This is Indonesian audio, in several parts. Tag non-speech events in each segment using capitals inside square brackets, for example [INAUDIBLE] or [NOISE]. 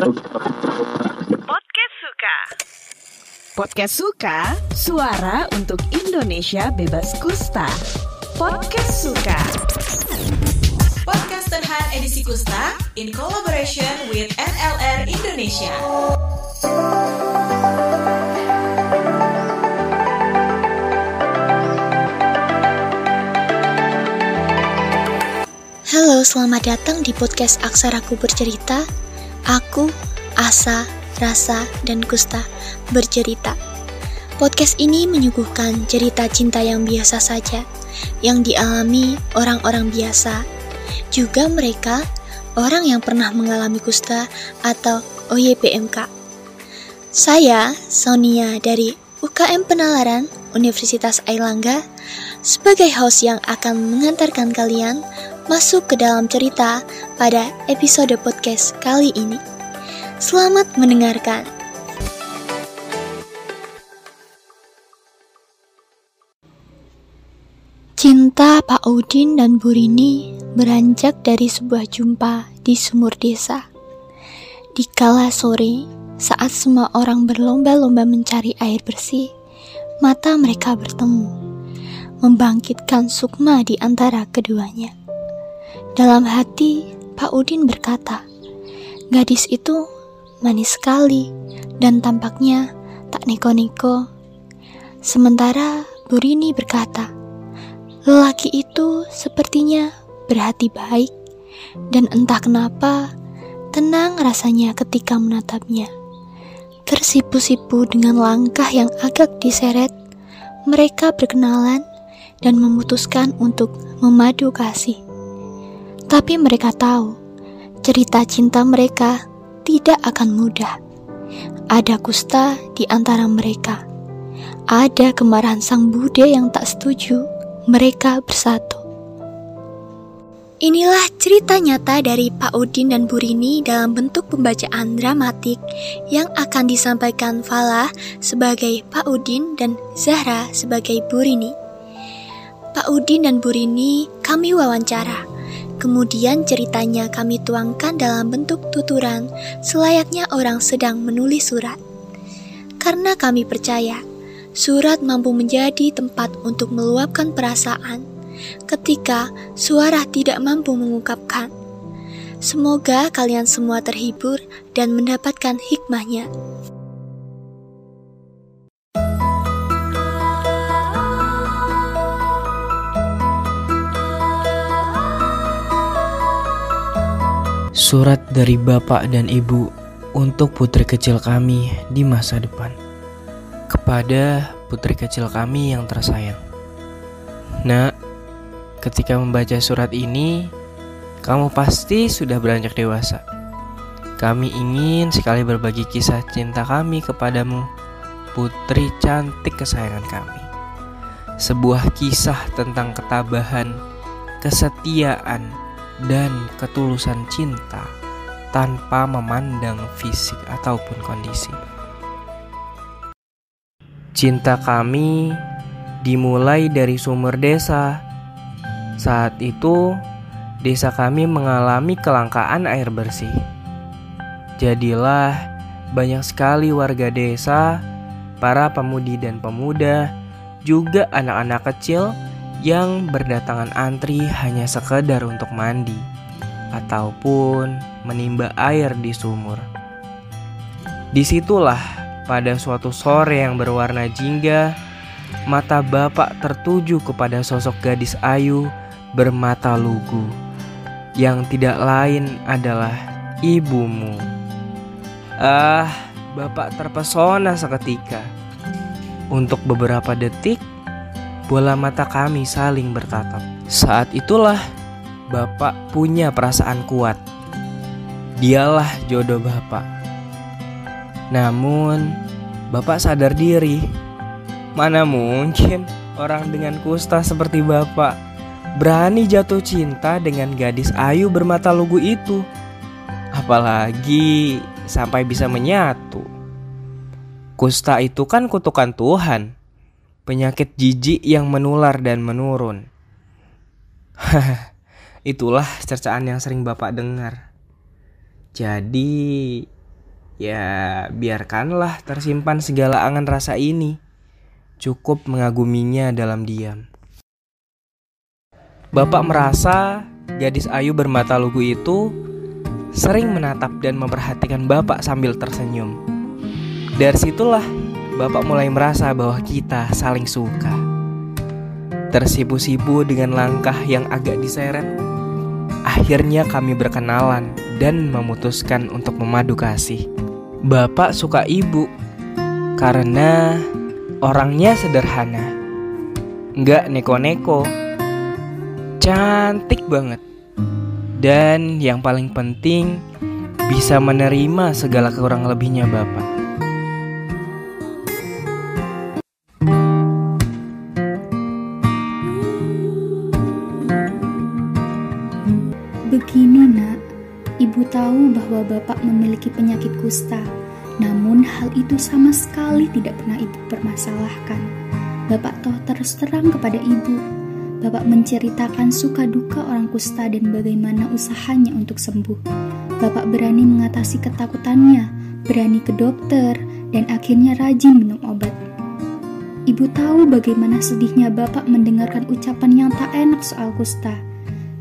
Podcast Suka. Podcast Suka, suara untuk Indonesia bebas kusta. Podcast Suka. Podcast Terhan edisi Kusta in collaboration with NLR Indonesia. Halo, selamat datang di podcast Aksaraku Bercerita. Aku, Asa, Rasa, dan Kusta bercerita. Podcast ini menyuguhkan cerita cinta yang biasa saja, yang dialami orang-orang biasa. Juga mereka, orang yang pernah mengalami kusta atau OYPMK. Saya, Sonia dari UKM Penalaran Universitas Airlangga, sebagai host yang akan mengantarkan kalian masuk ke dalam cerita pada episode podcast kali ini. Selamat mendengarkan. Cinta Pak Udin dan Bu Rini beranjak dari sebuah jumpa di sumur desa. Di kala sore, saat semua orang berlomba-lomba mencari air bersih, mata mereka bertemu, membangkitkan sukma di antara keduanya. Dalam hati, Pak Udin berkata, gadis itu manis sekali dan tampaknya tak neko-neko. Sementara Bu Rini berkata, lelaki itu sepertinya berhati baik dan entah kenapa tenang rasanya ketika menatapnya. Tersipu-sipu dengan langkah yang agak diseret, mereka berkenalan dan memutuskan untuk memadu kasih. Tapi mereka tahu, cerita cinta mereka tidak akan mudah. Ada kusta di antara mereka. Ada kemarahan sang Bude yang tak setuju mereka bersatu. Inilah cerita nyata dari Pak Udin dan Bu Rini dalam bentuk pembacaan dramatik yang akan disampaikan Falah sebagai Pak Udin dan Zahra sebagai Bu Rini. Pak Udin dan Bu Rini kami wawancara. Kemudian ceritanya kami tuangkan dalam bentuk tuturan selayaknya orang sedang menulis surat. Karena kami percaya, surat mampu menjadi tempat untuk meluapkan perasaan ketika suara tidak mampu mengungkapkan. Semoga kalian semua terhibur dan mendapatkan hikmahnya. Surat dari Bapak dan Ibu untuk putri kecil kami di masa depan. Kepada putri kecil kami yang tersayang. Nak, ketika membaca surat ini, kamu pasti sudah beranjak dewasa. Kami ingin sekali berbagi kisah cinta kami kepadamu, putri cantik kesayangan kami. Sebuah kisah tentang ketabahan, kesetiaan, dan ketulusan cinta tanpa memandang fisik ataupun kondisi. Cinta kami dimulai dari sumber desa. Saat itu, desa kami mengalami kelangkaan air bersih. Jadilah banyak sekali warga desa, para pemudi dan pemuda, juga anak-anak kecil yang berdatangan antri hanya sekedar untuk mandi ataupun menimba air di sumur. Di situlah pada suatu sore yang berwarna jingga, mata bapak tertuju kepada sosok gadis ayu bermata lugu yang tidak lain adalah ibumu. Ah, bapak terpesona seketika. Untuk beberapa detik, bola mata kami saling bertatap. Saat itulah Bapak punya perasaan kuat. Dialah jodoh Bapak. Namun, Bapak sadar diri. Mana mungkin orang dengan kusta seperti Bapak berani jatuh cinta dengan gadis ayu bermata lugu itu? Apalagi sampai bisa menyatu. Kusta itu kan kutukan Tuhan penyakit jijik yang menular dan menurun. [LAUGHS] Itulah cercaan yang sering Bapak dengar. Jadi, Ya, biarkanlah tersimpan segala angan rasa ini. Cukup mengaguminya dalam diam. Bapak merasa gadis ayu bermata lugu itu sering menatap dan memperhatikan Bapak sambil tersenyum. Dari situlah Bapak mulai merasa bahwa kita saling suka. Tersipu-sipu dengan langkah yang agak diseret, akhirnya kami berkenalan dan memutuskan untuk memadu kasih. Bapak suka ibu karena orangnya sederhana, nggak neko-neko, cantik banget, dan yang paling penting bisa menerima segala kekurang lebihnya Bapak. Bahwa bapak memiliki penyakit kusta. Namun hal itu sama sekali tidak pernah ibu permasalahkan. Bapak toh terus terang kepada ibu. Bapak menceritakan suka duka orang kusta dan bagaimana usahanya untuk sembuh. Bapak berani mengatasi ketakutannya, berani ke dokter, dan akhirnya rajin minum obat. Ibu tahu bagaimana sedihnya Bapak mendengarkan ucapan yang tak enak soal kusta.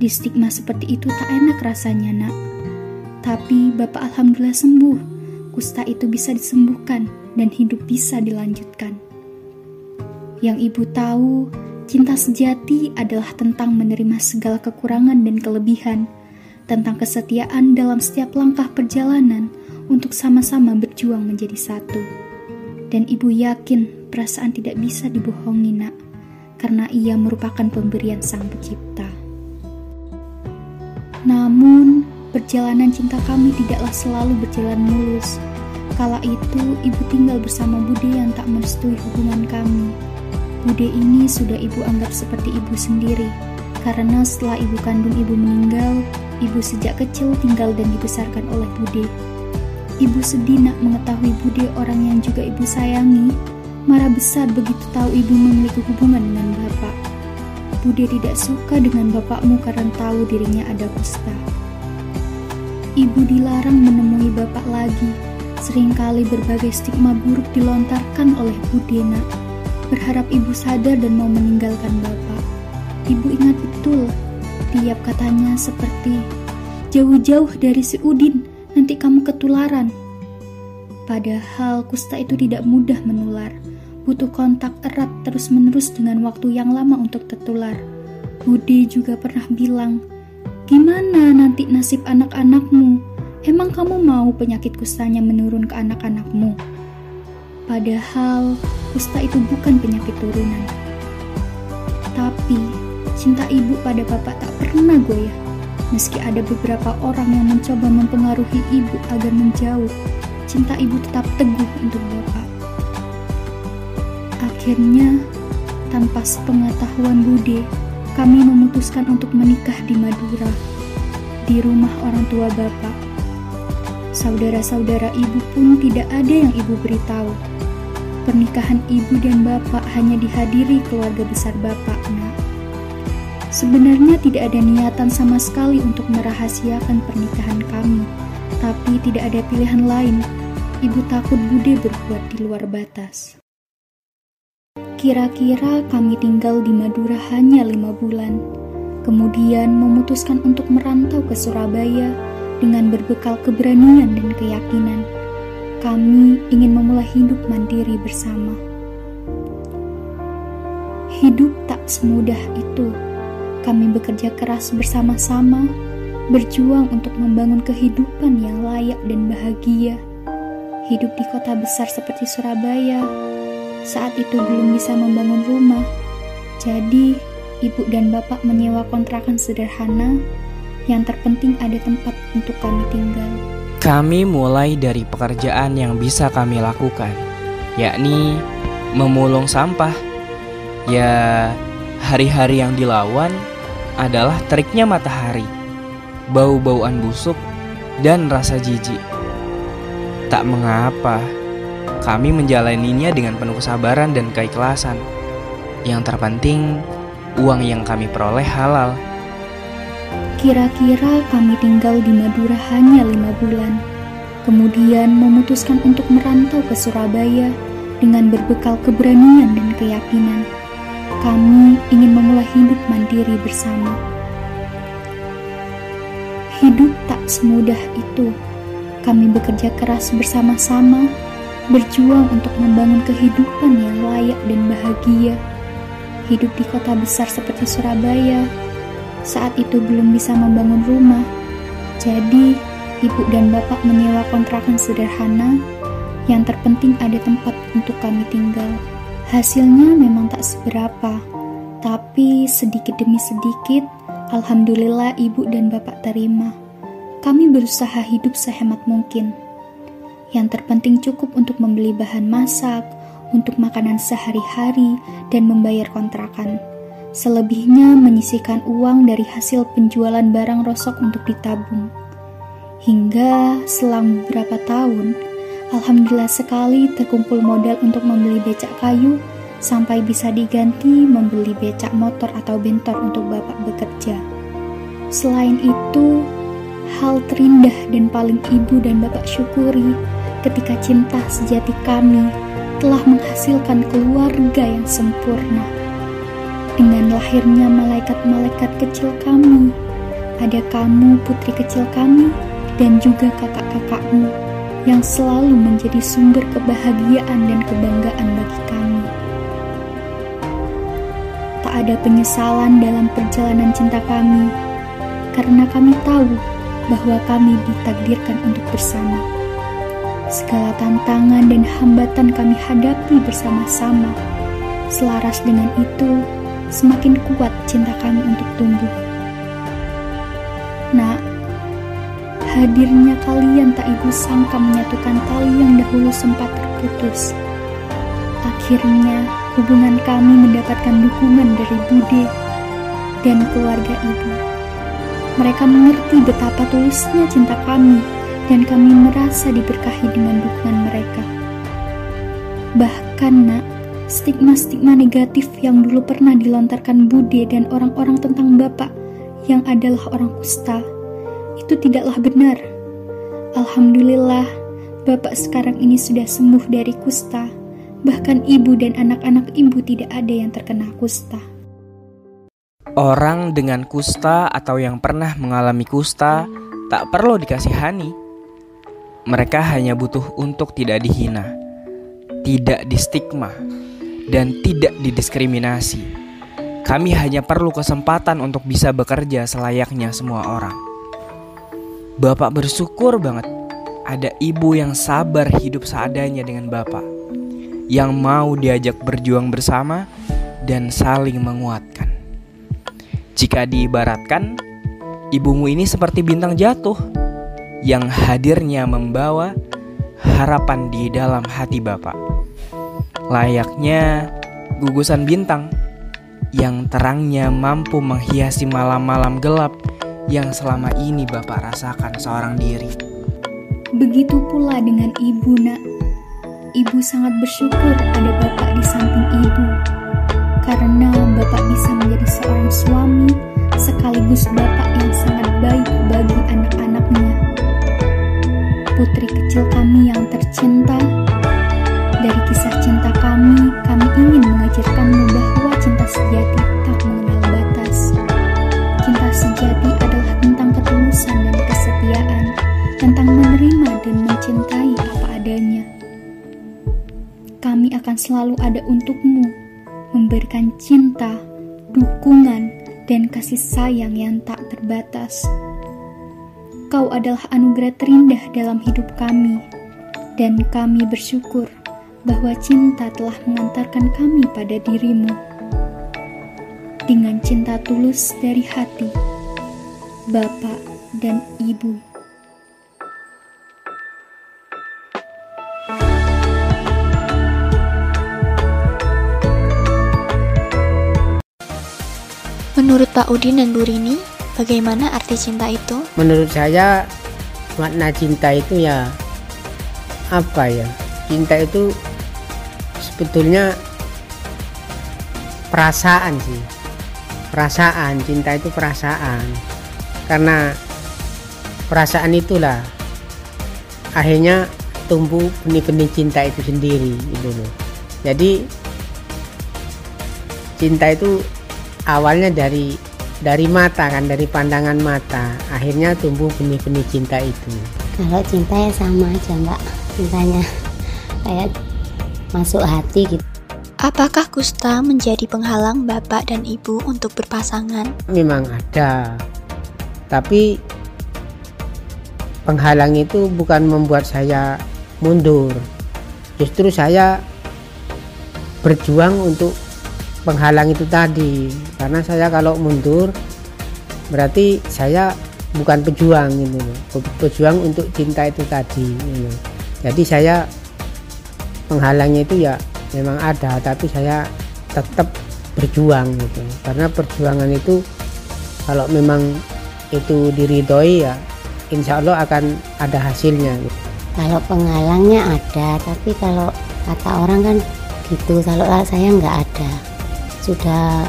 Di stigma seperti itu tak enak rasanya, Nak. Tapi Bapak alhamdulillah sembuh. Kusta itu bisa disembuhkan dan hidup bisa dilanjutkan. Yang Ibu tahu, cinta sejati adalah tentang menerima segala kekurangan dan kelebihan, tentang kesetiaan dalam setiap langkah perjalanan untuk sama-sama berjuang menjadi satu. Dan Ibu yakin perasaan tidak bisa dibohongi, Nak, karena ia merupakan pemberian Sang Pencipta. Namun, perjalanan cinta kami tidaklah selalu berjalan mulus. Kala itu, ibu tinggal bersama Bude yang tak merestui hubungan kami. Bude ini sudah ibu anggap seperti ibu sendiri, karena setelah ibu kandung ibu meninggal, ibu sejak kecil tinggal dan dibesarkan oleh Bude. Ibu sedih nak mengetahui Bude orang yang juga ibu sayangi, marah besar begitu tahu ibu memiliki hubungan dengan bapak. Bude tidak suka dengan bapakmu karena tahu dirinya ada kusta. Ibu dilarang menemui bapak lagi. Seringkali berbagai stigma buruk dilontarkan oleh Budena. Berharap ibu sadar dan mau meninggalkan bapak. Ibu ingat betul, tiap katanya seperti, Jauh-jauh dari si Udin, nanti kamu ketularan. Padahal kusta itu tidak mudah menular butuh kontak erat terus-menerus dengan waktu yang lama untuk tertular. Budi juga pernah bilang, Gimana nanti nasib anak-anakmu? Emang kamu mau penyakit kustanya menurun ke anak-anakmu? Padahal kusta itu bukan penyakit turunan. Tapi cinta ibu pada bapak tak pernah goyah. Meski ada beberapa orang yang mencoba mempengaruhi ibu agar menjauh, cinta ibu tetap teguh untuk bapak. Akhirnya, tanpa sepengetahuan Bude, kami memutuskan untuk menikah di Madura, di rumah orang tua bapak. Saudara-saudara ibu pun tidak ada yang ibu beritahu. Pernikahan ibu dan bapak hanya dihadiri keluarga besar bapak, nak. Sebenarnya tidak ada niatan sama sekali untuk merahasiakan pernikahan kami, tapi tidak ada pilihan lain. Ibu takut Bude berbuat di luar batas. Kira-kira kami tinggal di Madura hanya lima bulan, kemudian memutuskan untuk merantau ke Surabaya dengan berbekal keberanian dan keyakinan. Kami ingin memulai hidup mandiri bersama. Hidup tak semudah itu. Kami bekerja keras bersama-sama, berjuang untuk membangun kehidupan yang layak dan bahagia. Hidup di kota besar seperti Surabaya saat itu belum bisa membangun rumah, jadi ibu dan bapak menyewa kontrakan sederhana. Yang terpenting ada tempat untuk kami tinggal. Kami mulai dari pekerjaan yang bisa kami lakukan, yakni memulung sampah. Ya, hari-hari yang dilawan adalah teriknya matahari, bau-bauan busuk, dan rasa jijik. Tak mengapa, kami menjalaninya dengan penuh kesabaran dan keikhlasan. Yang terpenting, uang yang kami peroleh halal. Kira-kira kami tinggal di Madura hanya lima bulan. kemudian memutuskan untuk merantau ke Surabaya dengan berbekal keberanian dan keyakinan. Kami ingin memulai hidup mandiri bersama. Hidup tak semudah itu. Kami bekerja keras bersama-sama, berjuang untuk membangun kehidupan yang layak dan bahagia. Hidup di kota besar seperti Surabaya, saat itu belum bisa membangun rumah. Jadi, ibu dan bapak menyewa kontrakan sederhana, yang terpenting ada tempat untuk kami tinggal. Hasilnya memang tak seberapa, tapi sedikit demi sedikit, alhamdulillah ibu dan bapak terima. Kami berusaha hidup sehemat mungkin. Yang terpenting cukup untuk membeli bahan masak, untuk makanan sehari-hari, dan membayar kontrakan. Selebihnya menyisikan uang dari hasil penjualan barang rosok untuk ditabung. Hingga selang beberapa tahun, alhamdulillah sekali terkumpul modal untuk membeli becak kayu sampai bisa diganti membeli becak motor atau bentor untuk bapak bekerja. Selain itu, hal terindah dan paling ibu dan bapak syukuri ketika cinta sejati kami telah menghasilkan keluarga yang sempurna. Dengan lahirnya malaikat-malaikat kecil kami, ada kamu putri kecil kami dan juga kakak-kakakmu yang selalu menjadi sumber kebahagiaan dan kebanggaan bagi kami. Tak ada penyesalan dalam perjalanan cinta kami, karena kami tahu bahwa kami ditakdirkan untuk bersama. Segala tantangan dan hambatan kami hadapi bersama-sama. Selaras dengan itu, semakin kuat cinta kami untuk tumbuh. Nak, hadirnya kalian tak ibu sangka menyatukan tali yang dahulu sempat terputus. Akhirnya, hubungan kami mendapatkan dukungan dari Bude dan keluarga ibu. Mereka mengerti betapa tulusnya cinta kami dan kami merasa diberkahi dengan dukungan mereka. Bahkan nak, stigma-stigma negatif yang dulu pernah dilontarkan Bude dan orang-orang tentang Bapak yang adalah orang kusta, itu tidaklah benar. Alhamdulillah, Bapak sekarang ini sudah sembuh dari kusta. Bahkan ibu dan anak-anak ibu tidak ada yang terkena kusta. Orang dengan kusta atau yang pernah mengalami kusta tak perlu dikasihani. Mereka hanya butuh untuk tidak dihina, tidak distigma, dan tidak didiskriminasi. Kami hanya perlu kesempatan untuk bisa bekerja selayaknya semua orang. Bapak bersyukur banget ada ibu yang sabar hidup seadanya dengan bapak, yang mau diajak berjuang bersama dan saling menguatkan. Jika diibaratkan, ibumu ini seperti bintang jatuh yang hadirnya membawa harapan di dalam hati Bapak. Layaknya gugusan bintang yang terangnya mampu menghiasi malam-malam gelap yang selama ini Bapak rasakan seorang diri. Begitu pula dengan ibu, Nak. Ibu sangat bersyukur ada Bapak di samping ibu. Karena Bapak bisa menjadi seorang suami sekaligus Bapak yang sangat baik bagi anak-anaknya. Putri kecil kami yang tercinta, dari kisah cinta kami, kami ingin mengajarkanmu bahwa cinta sejati tak mengenal batas. Cinta sejati adalah tentang ketulusan dan kesetiaan, tentang menerima dan mencintai apa adanya. Kami akan selalu ada untukmu, memberikan cinta, dukungan, dan kasih sayang yang tak terbatas. Kau adalah anugerah terindah dalam hidup kami, dan kami bersyukur bahwa cinta telah mengantarkan kami pada dirimu. Dengan cinta tulus dari hati, Bapak dan Ibu. Menurut Pak Udin dan Bu Rini, bagaimana arti cinta itu? menurut saya makna cinta itu ya apa ya? Cinta itu sebetulnya perasaan sih. Perasaan cinta itu perasaan. Karena perasaan itulah akhirnya tumbuh benih-benih cinta itu sendiri gitu loh. Jadi cinta itu awalnya dari dari mata kan dari pandangan mata. Akhirnya tumbuh benih-benih cinta itu. Kalau cinta ya sama aja mbak. Cintanya kayak masuk hati gitu. Apakah Kusta menjadi penghalang bapak dan ibu untuk berpasangan? memang ada. Tapi penghalang itu bukan membuat saya mundur. Justru saya berjuang untuk penghalang itu tadi karena saya kalau mundur berarti saya bukan pejuang gitu pejuang untuk cinta itu tadi gitu. jadi saya penghalangnya itu ya memang ada tapi saya tetap berjuang gitu karena perjuangan itu kalau memang itu diridhoi ya insya Allah akan ada hasilnya gitu. kalau penghalangnya ada tapi kalau kata orang kan gitu kalau saya nggak ada sudah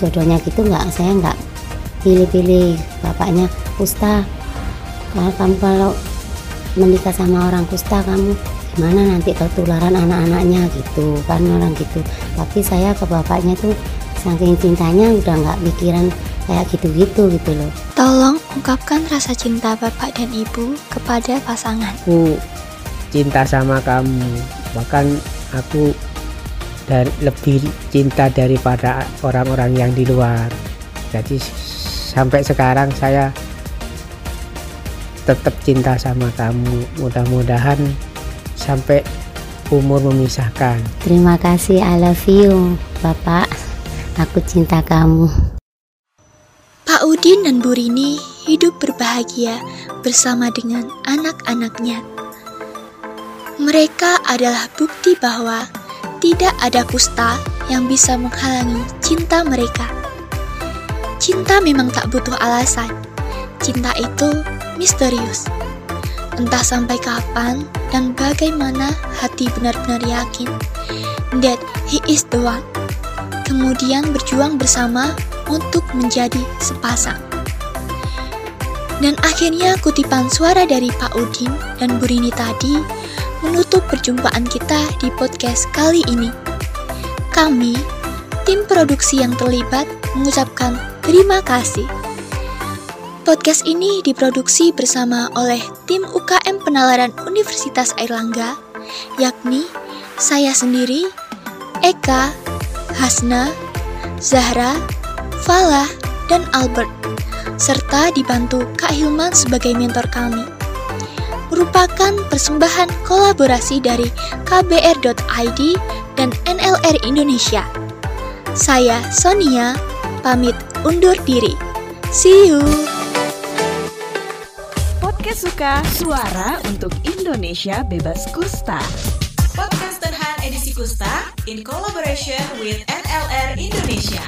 jodohnya gitu nggak saya nggak pilih-pilih bapaknya kusta kalau kamu kalau menikah sama orang kusta kamu gimana nanti ketularan anak-anaknya? Gitu kan orang gitu. Tapi saya ke bapaknya tuh saking cintanya udah nggak pikiran kayak gitu-gitu gitu loh. Tolong ungkapkan rasa cinta bapak dan ibu kepada pasangan. aku cinta sama kamu bahkan aku dari, lebih cinta daripada orang-orang yang di luar. Jadi sampai sekarang saya tetap cinta sama kamu. Mudah-mudahan sampai umur memisahkan. Terima kasih I love you bapak. Aku cinta kamu. Pak Udin dan Bu Rini hidup berbahagia bersama dengan anak-anaknya. Mereka adalah bukti bahwa tidak ada kusta yang bisa menghalangi cinta mereka. Cinta memang tak butuh alasan. Cinta itu misterius. Entah sampai kapan dan bagaimana hati benar-benar yakin that he is the one. Kemudian berjuang bersama untuk menjadi sepasang. Dan akhirnya kutipan suara dari Pak Udin dan Bu Rini tadi menutup perjumpaan kita di podcast kali ini. Kami, tim produksi yang terlibat, mengucapkan terima kasih. Podcast ini diproduksi bersama oleh tim UKM Penalaran Universitas Airlangga, yakni saya sendiri, Eka, Hasna, Zahra, Falah, dan Albert, serta dibantu Kak Hilman sebagai mentor kami. Merupakan persembahan kolaborasi dari kbr.id dan NLR Indonesia. Saya Sonia, pamit undur diri. See you! Podcast Suka, suara untuk Indonesia bebas kusta. Podcast Terhan edisi Kusta in collaboration with NLR Indonesia.